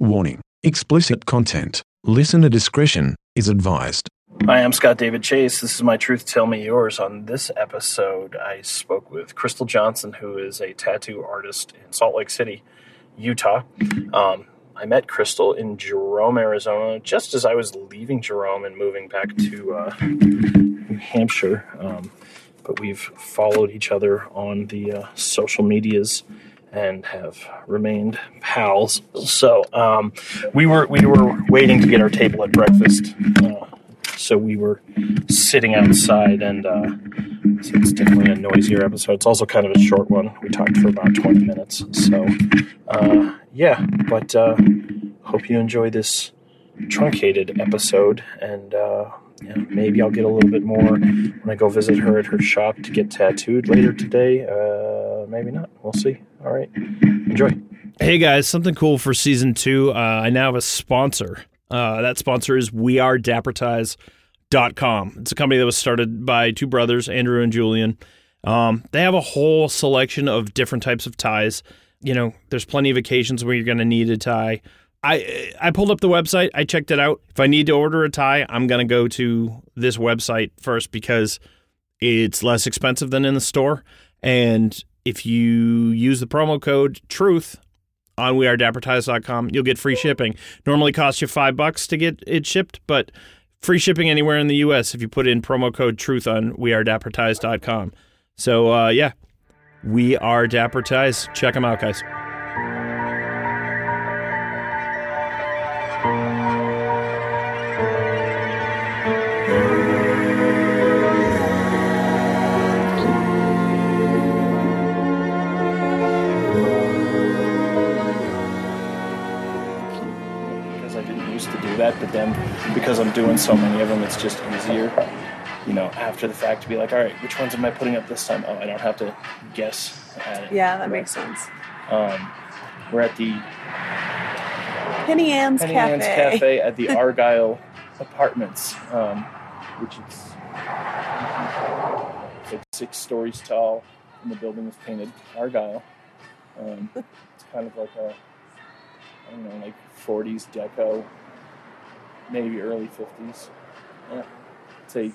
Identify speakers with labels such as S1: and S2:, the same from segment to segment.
S1: Warning explicit content. Listener discretion is advised.
S2: Hi, I'm Scott David Chase. This is my Truth Tell Me Yours. On this episode, I spoke with Krystal Johnson, who is a tattoo artist in Salt Lake City, Utah. Um, I met Krystal in Jerome, Arizona, just as I was leaving Jerome and moving back to uh, New Hampshire. Um, but we've followed each other on the uh, social medias and have remained pals. So um, we were we were waiting to get our table at breakfast. Uh, so we were sitting outside, and uh, it's definitely a noisier episode. It's also kind of a short one. We talked for about twenty minutes. So uh, yeah, but uh, hope you enjoy this truncated episode, and uh, yeah, maybe I'll get a little bit more when I go visit her at her shop to get tattooed later today. Uh, maybe not. We'll see. All right. Enjoy.
S3: Hey guys, something cool for season two. Uh, I now have a sponsor. Uh, that sponsor is wearedappertize.com. It's a company that was started by two brothers, Andrew and Julian. Um, they have a whole selection of different types of ties. You know, there's plenty of occasions where you're going to need a tie. I I pulled up the website. I checked it out. If I need to order a tie, I'm going to go to this website first because it's less expensive than in the store. And if you use the promo code TRUTH on wearedappertize.com, you'll get free shipping. Normally costs you five bucks to get it shipped, but free shipping anywhere in the U.S. if you put in promo code TRUTH on wearedappertize.com. So, uh, yeah, we are Dappertize. Check them out, guys.
S2: That, but then because I'm doing so many of them, it's just easier, you know, after the fact to be like, all right, which ones am I putting up this time? Oh, I don't have to guess at it.
S4: Yeah, that makes sense.
S2: Um, we're at the
S4: Penny Ann's
S2: Penny
S4: Cafe.
S2: Ann's Cafe at the Argyle Apartments, um, which is it's six stories tall, and the building is painted Argyle. Um, it's kind of like a, I don't know, like 40s deco, maybe early 50s. Yeah. It's a,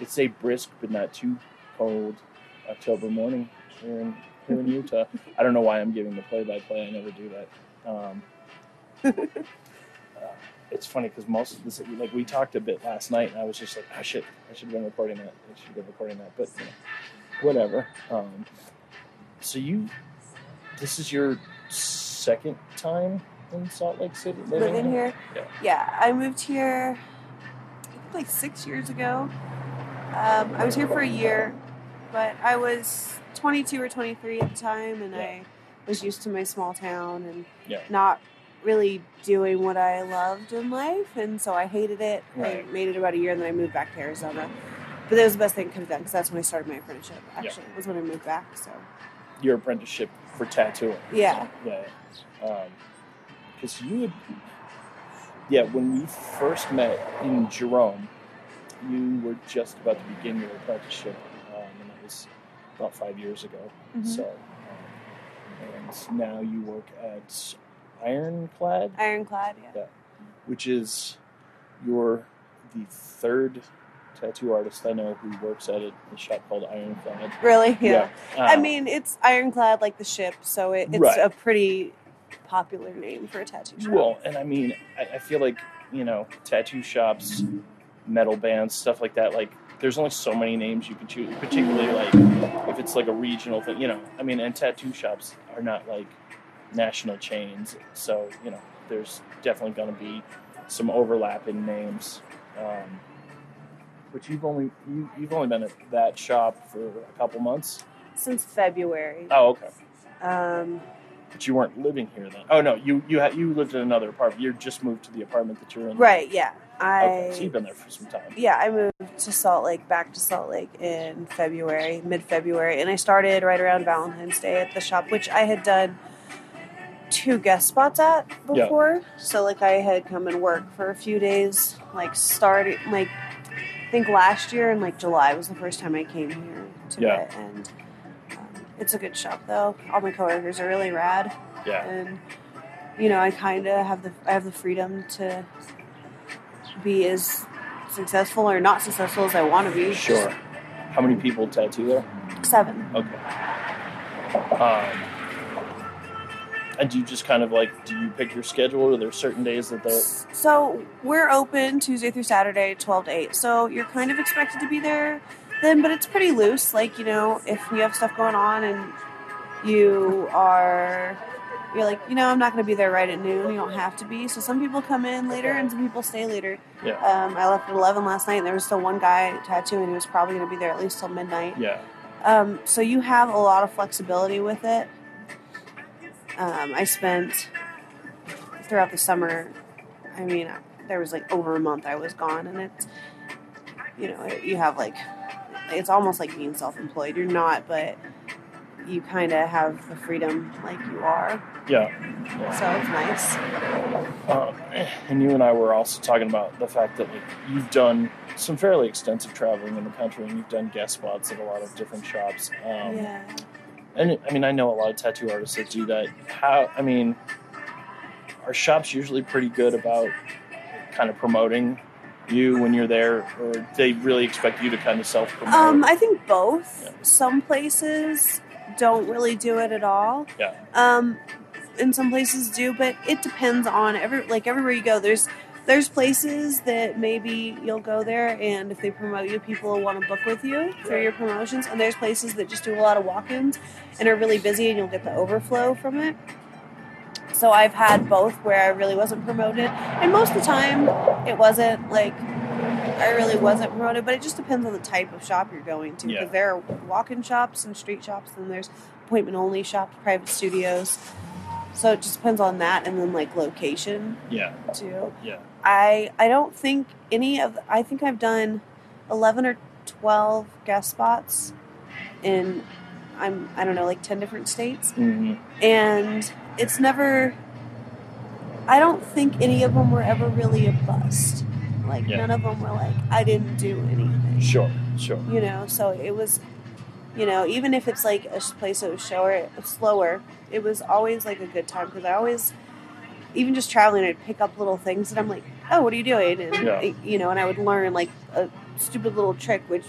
S2: it's a brisk but not too cold October morning here in here in Utah. I don't know why I'm giving the play-by-play. I never do that. Um, uh, it's funny because most of this, like we talked a bit last night, and I was just like, I should, I should have been recording that. I should have been recording that, but you know, whatever. Um, so you, this is your second time in Salt Lake City living,
S4: Living here?
S2: Yeah.
S4: Yeah, I moved here I think like six years ago. Um, I was here for a year, but I was 22 or 23 at the time, and
S2: Yeah.
S4: I was used to my small town and
S2: Yeah.
S4: not really doing what I loved in life, and so I hated it. I made it about a year, and then I moved back to Arizona. But that was the best thing I could have done because that's when I started my apprenticeship. Actually, was when I moved back. So
S2: your apprenticeship for tattooing.
S4: yeah,
S2: Yeah. Because you had, yeah, when we first met in Jerome, you were just about to begin your apprenticeship, um, and that was about five years ago.
S4: Mhm.
S2: So, um, and now you work at Ironclad,
S4: ironclad. Yeah.
S2: which is you're the third tattoo artist I know who works at a, a shop called Ironclad.
S4: Really? Yeah. I
S2: Um,
S4: mean, it's ironclad like the ship, so it, it's
S2: Right.
S4: a pretty popular name for a tattoo shop.
S2: Well, and I mean, I, I feel like you know, tattoo shops, metal bands, stuff like that. Like, there's only so many names you can choose. Particularly like if it's like a regional thing. You know, I mean, and tattoo shops are not like national chains, so you know, there's definitely going to be some overlap in names. Um, but you've only you, you've only been at that shop for a couple months.
S4: Since February.
S2: Oh, okay.
S4: Um,
S2: But you weren't living here then. Oh no, you you had you lived in another apartment. You just moved to the apartment that you're in.
S4: right, yeah. I
S2: Okay, so you've been there for some time.
S4: yeah, I moved to Salt Lake, back to Salt Lake in February, mid February, and I started right around Valentine's Day at the shop, which I had done two guest spots at before. Yeah. So like I had come and work for a few days, like started like I think last year in like July was the first time I came here to
S2: Yeah.
S4: it, and it's a good shop though. All my coworkers are really rad,
S2: Yeah.
S4: and you know, I kind of have the I have the freedom to be as successful or not successful as I want to be.
S2: Sure. How many people tattoo there?
S4: Seven.
S2: Okay. Um, and do you just kind of like, do you pick your schedule or are there certain days that they're.
S4: So we're open Tuesday through Saturday, twelve to eight. So you're kind of expected to be there then, but it's pretty loose. Like you know, if you have stuff going on and you are you're like, you know, I'm not going to be there right at noon. You don't have to be. So some people come in later and some people stay later.
S2: Yeah.
S4: Um, I left at 11 last night and there was still one guy tattooing who was probably going to be there at least till midnight.
S2: Yeah.
S4: Um, so you have a lot of flexibility with it. Um, I spent throughout the summer, I mean, there was like over a month I was gone and it's, you know, you have like, it's almost like being self employed. You're not, but you kind of have the freedom like you are.
S2: Yeah.
S4: So it's nice.
S2: Um, and you and I were also talking about the fact that like, you've done some fairly extensive traveling in the country and you've done guest spots at a lot of different shops. Um,
S4: yeah.
S2: And I mean, I know a lot of tattoo artists that do that. How, I mean, are shops usually pretty good about kind of promoting you when you're there, or they really expect you to kind of self promote?
S4: Um, I think both.
S2: Yeah.
S4: Some places don't really do it at all.
S2: Yeah.
S4: Um, and some places do, but it depends on every like everywhere you go. There's there's places that maybe you'll go there, and if they promote you, people will want to book with you for
S2: Right.
S4: your promotions. And there's places that just do a lot of walk-ins and are really busy, and you'll get the overflow from it. So I've had both where I really wasn't promoted, and most of the time it wasn't like I really wasn't promoted. But it just depends on the type of shop you're going to.
S2: Yeah.
S4: Because there are walk-in shops and street shops, and there's appointment-only shops, private studios. So it just depends on that, and then like location
S2: yeah.
S4: too.
S2: Yeah.
S4: I I don't think any of I think I've done eleven or twelve guest spots in I'm I don't know like ten different states,
S2: hmm
S4: and it's never. I don't think any of them were ever really a bust. Like
S2: Yeah.
S4: none of them were like I didn't do anything.
S2: Sure. Sure.
S4: You know, so it was, you know, even if it's like a place that was shower, slower, it was always like a good time because I always, even just traveling, I'd pick up little things and I'm like, oh, what are you doing? And
S2: Yeah.
S4: you know, and I would learn like a stupid little trick, which,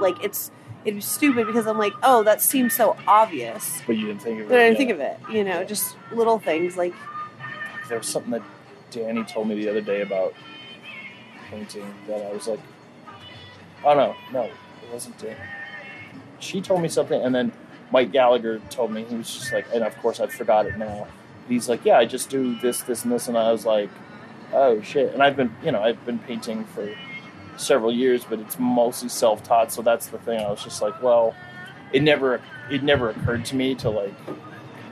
S4: like, it's it'd be stupid because I'm like, oh, that seems so obvious,
S2: But you didn't think of it.
S4: but I didn't
S2: yeah.
S4: think of it. You know, just little things like,
S2: there was something that Danny told me the other day about painting that I was like, oh no, no, it wasn't Danny. She told me something, and then Mike Gallagher told me he was just like, and of course I forgot it now. He's like, yeah, I just do this, this, and this, and I was like, oh shit. And I've been, you know, I've been painting for several years, but it's mostly self-taught. So that's the thing. I was just like, well, it never, it never occurred to me to like,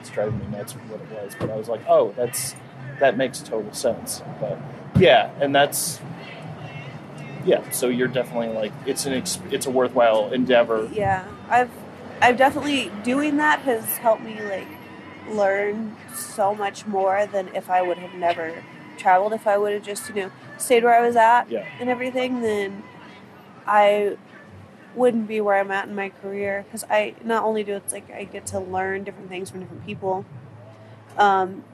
S2: it's driving me nuts what it was, but I was like, oh, that's that makes total sense. But yeah, and that's yeah. So you're definitely like it's an ex- it's a worthwhile endeavor.
S4: yeah, I've I've definitely doing that has helped me like learn so much more than if I would have never traveled. If I would have just you know stayed where I was at
S2: Yeah,
S4: and everything, then I wouldn't be where I'm at in my career because I not only do it's like I get to learn different things from different people. Um,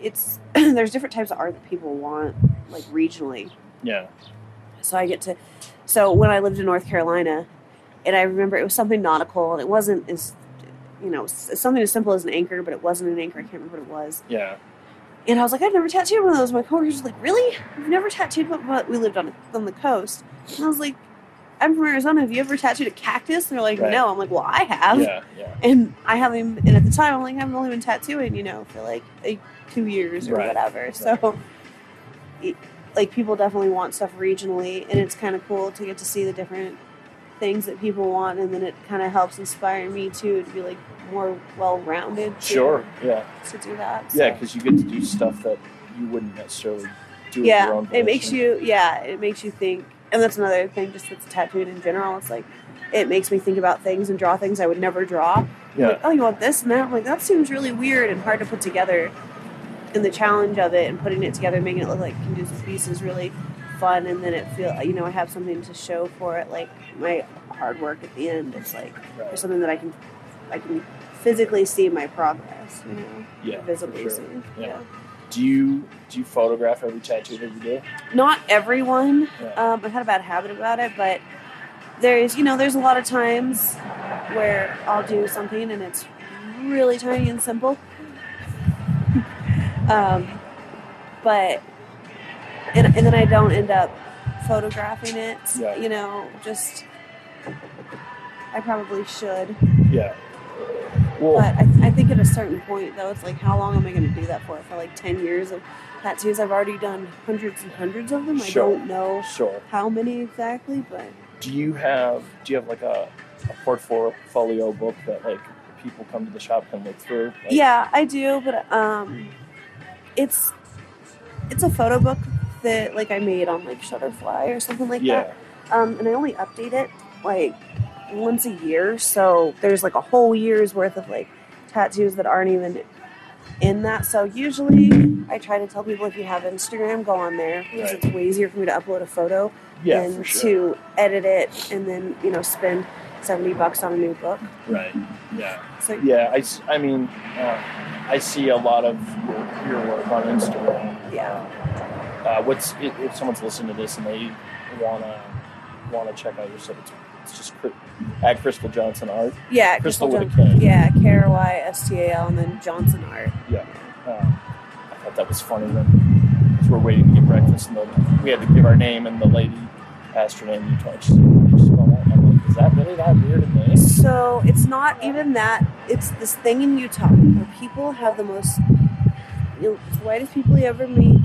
S4: it's there's different types of art that people want like regionally.
S2: yeah,
S4: So I get to. So when I lived in North Carolina, and I remember it was something nautical, and it wasn't as, you know, something as simple as an anchor, but it wasn't an anchor. I can't remember what it was.
S2: yeah,
S4: And I was like, I've never tattooed one of those. My coworkers were like, Really? You've never tattooed one? But we lived on on the coast, and I was like, I'm from Arizona. Have you ever tattooed a cactus? And they're like,
S2: Right.
S4: No. I'm like, Well, I have.
S2: yeah, yeah,
S4: And I haven't. And at the time, I'm like, I've only been tattooing, you know, for like, two years or
S2: Right.
S4: whatever. So, it, like, people definitely want stuff regionally, and it's kind of cool to get to see the different things that people want, and then it kind of helps inspire me too to be like more well-rounded. to-
S2: sure, yeah,
S4: To do that.
S2: yeah, because you get to do stuff that you wouldn't necessarily do.
S4: yeah, it makes you. Yeah, it makes you think, and that's another thing. Just with tattooing in general, it's like it makes me think about things and draw things I would never draw.
S2: Yeah,
S4: like, oh, you want this and that? I'm like, that seems really weird and hard to put together. And the challenge of it and putting it together, making it look like can do some pieces, really fun. And then it feel, you know, I have something to show for it, like my hard work at the end. It's like
S2: right.
S4: there's something that I can, I can physically see my progress. You know,
S2: yeah,
S4: visibly
S2: sure.
S4: see.
S2: Yeah. Do you do you photograph every tattoo that you do?
S4: Not everyone.
S2: Yeah.
S4: Um, I've had a bad habit about it, but there's you know there's a lot of times where I'll do something and it's really tiny and simple. um, but and, and then I don't end up photographing it.
S2: Yeah.
S4: You know, just I probably should,
S2: Yeah. Well,
S4: but I, I think at a certain point though, it's like how long am I going to do that for? For like ten years of tattoos, I've already done hundreds and hundreds of them.
S2: Sure, I
S4: don't know
S2: sure.
S4: how many exactly, but
S2: Do you have do you have like a, a portfolio book that like people come to the shop can look through? Like,
S4: yeah, I do. But um, it's it's a photo book that like I made on like Shutterfly or something like
S2: Yeah.
S4: that. Um, and I only update it like once a year, so there's like a whole year's worth of like tattoos that aren't even in that. So usually I try to tell people if you have Instagram, go on there because
S2: Right.
S4: it's way easier for me to upload a photo
S2: Yeah,
S4: than
S2: sure.
S4: to edit it and then you know spend seventy bucks on a new book.
S2: Right. Yeah.
S4: So
S2: Yeah. I mean, uh, I see a lot of your, your work on Instagram.
S4: yeah.
S2: Uh, what's if if someone's listening to this and they wanna wanna check out your stuff? It's, it's just at Krystal Johnson Art.
S4: Yeah,
S2: Krystal
S4: Krystal
S2: with a
S4: Jon-
S2: K.
S4: Yeah, K R Y S T A L and then Johnson Art.
S2: Yeah. Um, I thought that was funny then. because we're waiting to get breakfast and the, we had to give our name and the lady asked her name. Utah. She's like, "How do you spell that?" I'm like, "Is that really that weird a name?"
S4: So it's not even that. It's this thing in Utah where people have the most you know, whitest people you ever meet,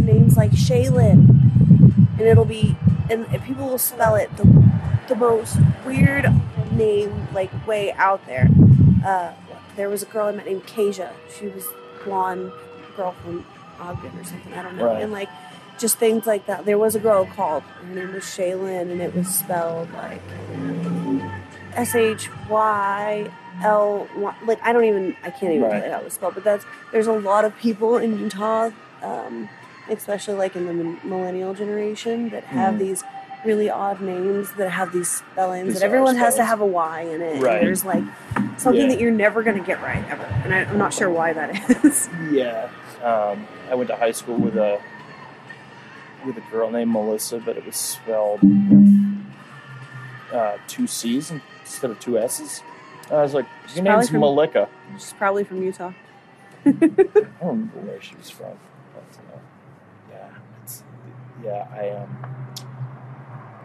S4: have names like Shaylin, and it'll be, and people will spell it the, the most weird name, like way out there. Uh, there was a girl I met named Kasia. She was blonde girl from Ogden or something. I don't know.
S2: Right.
S4: And like just things like that. There was a girl called. Her name was Shaylin, and it was spelled like S H Y L. Like I don't even. I can't even
S2: Right.
S4: tell you how it was spelled. But that's there's a lot of people in Utah, um, especially like in the millennial generation, that have
S2: Mhm.
S4: these really odd names that have these spellings that everyone has to have a Y in it.
S2: Right.
S4: there's like something
S2: Yeah.
S4: that you're never gonna get right ever, and I, I'm not sure why that is.
S2: Yeah. Um, I went to high school with a with a girl named Melissa, but it was spelled with uh, two C's instead of two S's. And I was like,
S4: She's
S2: "Your
S4: probably
S2: name's
S4: from-
S2: Malika."
S4: She's probably from Utah.
S2: I don't remember where she was from. But, uh, yeah, it's, yeah. I um,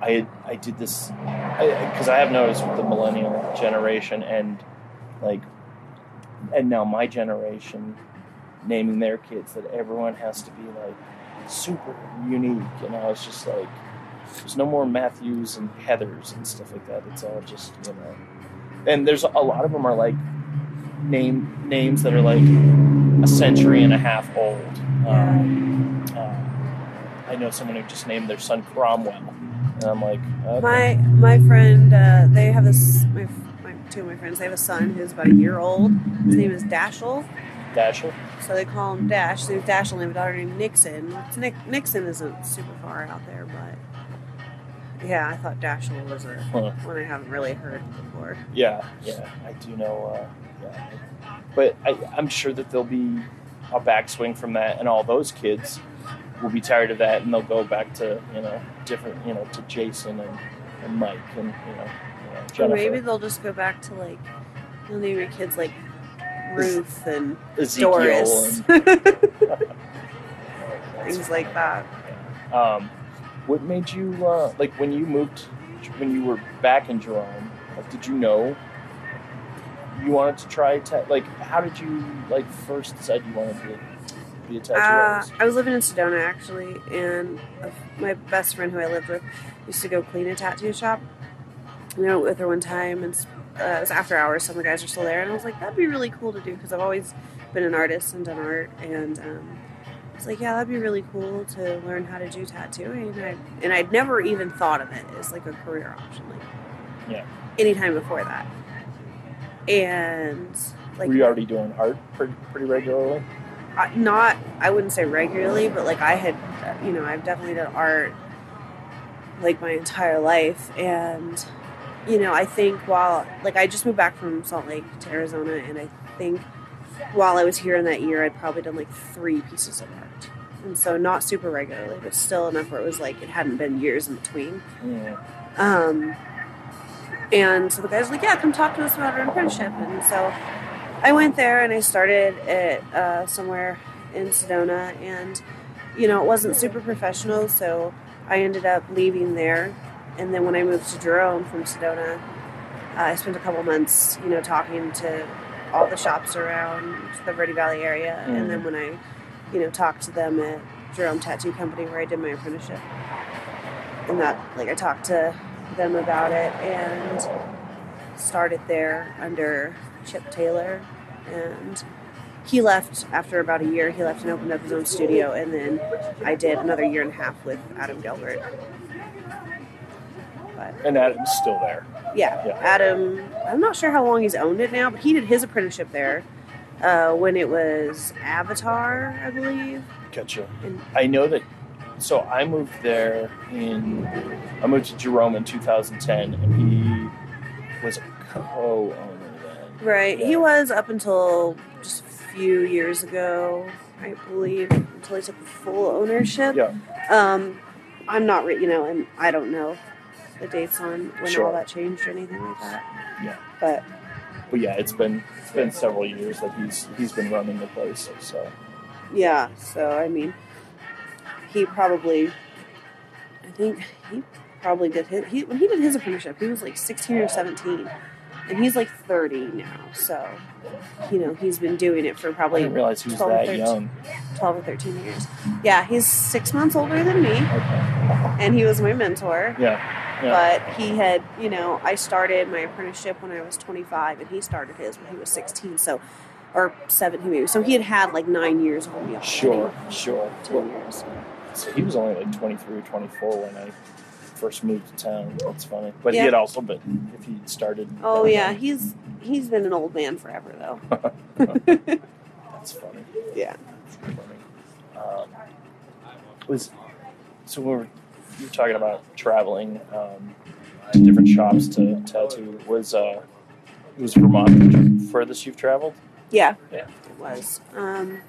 S2: I I did this because I, have noticed with the millennial generation and like, and now my generation naming their kids that everyone has to be like super unique, and I was just like, there's no more Matthews and Heathers and stuff like that. It's all just you know, and there's a lot of them are like name names that are like a century and a half old. Um, uh, I know someone who just named their son Cromwell, and I'm like, okay.
S4: My my friend, uh, they have this. My, my two of my friends, they have a son who's about a year old. His name is Dashel,
S2: Dasher.
S4: so they call him Dash. His name's Dashel. and They have a daughter named Nixon. Nick, Nixon isn't super far out there, but yeah, I thought Dashel was a
S2: Huh.
S4: one I haven't really heard before.
S2: Yeah, yeah, I do know. Uh, yeah, but I, I'm sure that there'll be a backswing from that, and all those kids will be tired of that, and they'll go back to you know different, you know, to Jason and, and Mike and you know, you know
S4: Or maybe they'll just go back to like you'll name your kids like Ruth and
S2: Ezekiel
S4: Doris,
S2: and
S4: things like that.
S2: Um, what made you uh, like when you moved when you were back in Jerome? Like, did you know you wanted to try ta- like how did you like first decide you wanted to be a tattoo
S4: Uh? I was living in Sedona actually, and my best friend who I lived with used to go clean a tattoo shop. We went with her one time, and uh, it was after hours. Some of the guys were still there, and I was like, "That'd be really cool to do," because I've always been an artist and done art, and um, I was like, "Yeah, that'd be really cool to learn how to do tattooing." And, I, and I'd never even thought of it as like a career option, like
S2: Yeah.
S4: anytime before that. And like,
S2: Were you already doing art pretty, pretty regularly?
S4: Not I wouldn't say regularly, but like I had, you know, I've definitely done art like my entire life, and you know, I think while like I just moved back from Salt Lake to Arizona, and I think while I was here in that year, I'd probably done like three pieces of art. And so not super regularly, but still enough where it was like it hadn't been years in between.
S2: Mm.
S4: Um, and so the guy's were like, yeah, come talk to us about our apprenticeship. And so I went there and I started at uh, somewhere in Sedona. And, you know, it wasn't super professional. So I ended up leaving there. And then when I moved to Jerome from Sedona, uh, I spent a couple months, you know, talking to all the shops around the Verde Valley area.
S2: Mm.
S4: And then when I, you know, talked to them at Jerome Tattoo Company where I did my apprenticeship. And that, like, I talked to them about it and started there under Chip Taylor. And he left after about a year. He left and opened up his own studio. And then I did another year and a half with Adam Gilbert. But
S2: And Adam's still there.
S4: yeah,
S2: Yeah.
S4: Adam, I'm not sure how long he's owned it now, but he did his apprenticeship there uh, when it was Avatar, I believe.
S2: Gotcha.
S4: And
S2: I know that. So I moved there in. I moved to Jerome in 2010, and he was a co-owner.
S4: Right. He was up until just a few years ago, I believe, until he took full ownership.
S2: Yeah.
S4: Um, I'm not, re- you know, and I don't know the dates on when
S2: Sure.
S4: all that changed or anything like that.
S2: Yeah.
S4: But
S2: But yeah, it's been it's been several years that he's he's been running the place. So
S4: yeah, so I mean, he probably, I think he probably did his, he, when he did his apprenticeship, he was like 16 or 17. And he's like 30 now. So, you know, he's been doing it for probably I
S2: didn't realize he was
S4: 12
S2: that
S4: 13.
S2: young.
S4: 12 or 13 years. Yeah, he's six months older than me,
S2: Okay.
S4: and he was my mentor.
S2: Yeah. Yeah.
S4: But he had, you know, I started my apprenticeship when I was 25, and he started his when he was 16, so, or 17 maybe. So he had had like nine years over me already.
S2: Sure. Sure.
S4: 10 years.
S2: So he was only like 23 or 24 when I first moved to town. That's funny. But
S4: Yeah.
S2: he had also been, if he started.
S4: Oh, yeah, he's he's been an old man forever, though.
S2: That's funny.
S4: Yeah.
S2: That's funny. Um, was so we were you were talking about traveling um, to different shops to tattoo. Was uh, was Vermont the furthest you've traveled?
S4: Yeah.
S2: Yeah.
S4: It was. Um,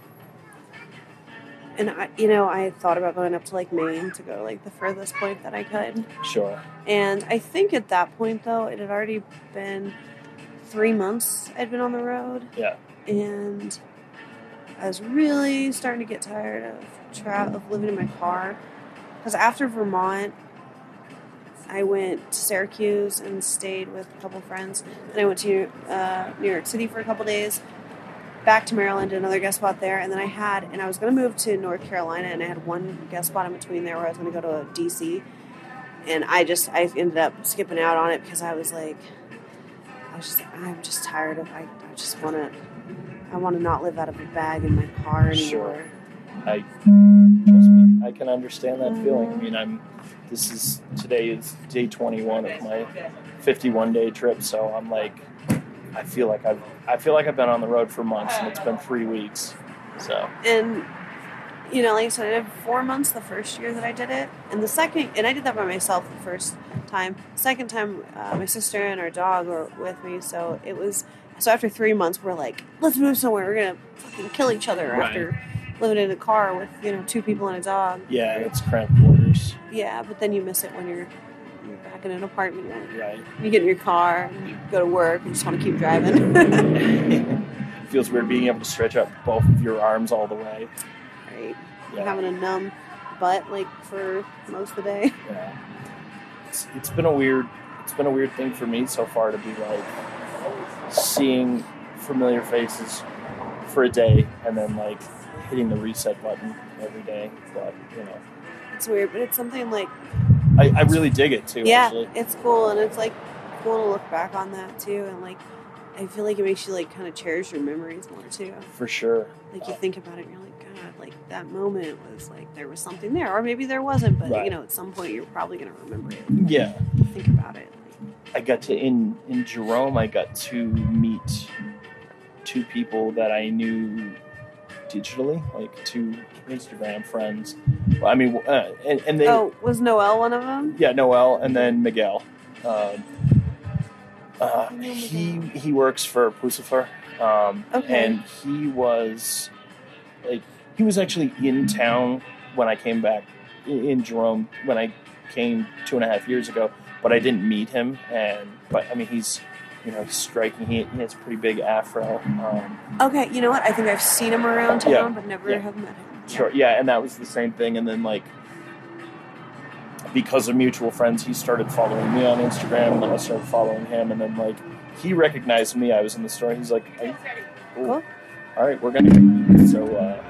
S4: and I, you know, I thought about going up to like Maine to go like the furthest point that I could.
S2: Sure.
S4: And I think at that point, though, it had already been three months I'd been on the road,
S2: Yeah.
S4: and I was really starting to get tired of tra- of living in my car. Because after Vermont, I went to Syracuse and stayed with a couple friends. and I went to uh, New York City for a couple days. Back to Maryland, another guest spot there, and then I had, and I was going to move to North Carolina, and I had one guest spot in between there where I was going to go to DC, and I just I ended up skipping out on it because I was like, I was just I'm just tired of I, I just want to I want to not live out of a bag in my car anymore.
S2: Sure. I trust me. I can understand that feeling. I mean, I'm. This is today is day 21 of my 51 day trip, so I'm like, I feel like I've I feel like I've been on the road for months, and it's been three weeks. So
S4: And you know, like I said, I did four months the first year that I did it, and the second, and I did that by myself the first time. Second time, uh, my sister and our dog were with me, so it was. So after three months, we're like, let's move somewhere. We're gonna fucking kill each other
S2: Right.
S4: after living in a car with you know two people and a dog.
S2: yeah, it's cramped quarters.
S4: Yeah, but then you miss it when you're you're back in an apartment.
S2: Right.
S4: You get in your car, you go to work, and just want to keep driving.
S2: Feels weird being able to stretch out both of your arms all the way.
S4: right?
S2: Yeah.
S4: Having a numb butt like for most of the day.
S2: Yeah. It's, it's been a weird it's been a weird thing for me so far to be like seeing familiar faces for a day and then like hitting the reset button every day. But you know,
S4: It's weird, but it's something like
S2: I, I really dig it too.
S4: yeah,
S2: Actually.
S4: it's cool, and it's like cool to look back on that too, and like I feel like it makes you like kind of cherish your memories more too.
S2: For sure.
S4: Like you think about it, and you're like, God, like that moment was like there was something there, or maybe there wasn't, but
S2: Right.
S4: you know, at some point you're probably gonna remember it.
S2: Yeah.
S4: Think about it.
S2: I got to in in Jerome. I got to meet two people that I knew digitally, like two Instagram friends. I mean, uh, and, and they
S4: Oh, was Noel one of them?
S2: yeah, Noel, and then Miguel. Um, uh, he he works for Puscifer, Um,
S4: Okay.
S2: And he was like he was actually in town when I came back in Jerome when I came two and a half years ago, but I didn't meet him. And but I mean he's you know he's striking. He, he has pretty big afro. Um,
S4: Okay, you know what? I think I've seen him around town,
S2: Yeah.
S4: but never
S2: Yeah.
S4: have met him.
S2: Sure. Yeah, and that was the same thing. And then like because of mutual friends, he started following me on Instagram, and then I started following him, and then like he recognized me. I was in the store. He's like, "Hey, cool.
S4: Cool.
S2: all right, we're gonna." So uh,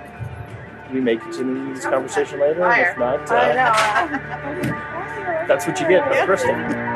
S2: we may continue this conversation later, and if not, uh, that's what you get with Krystal.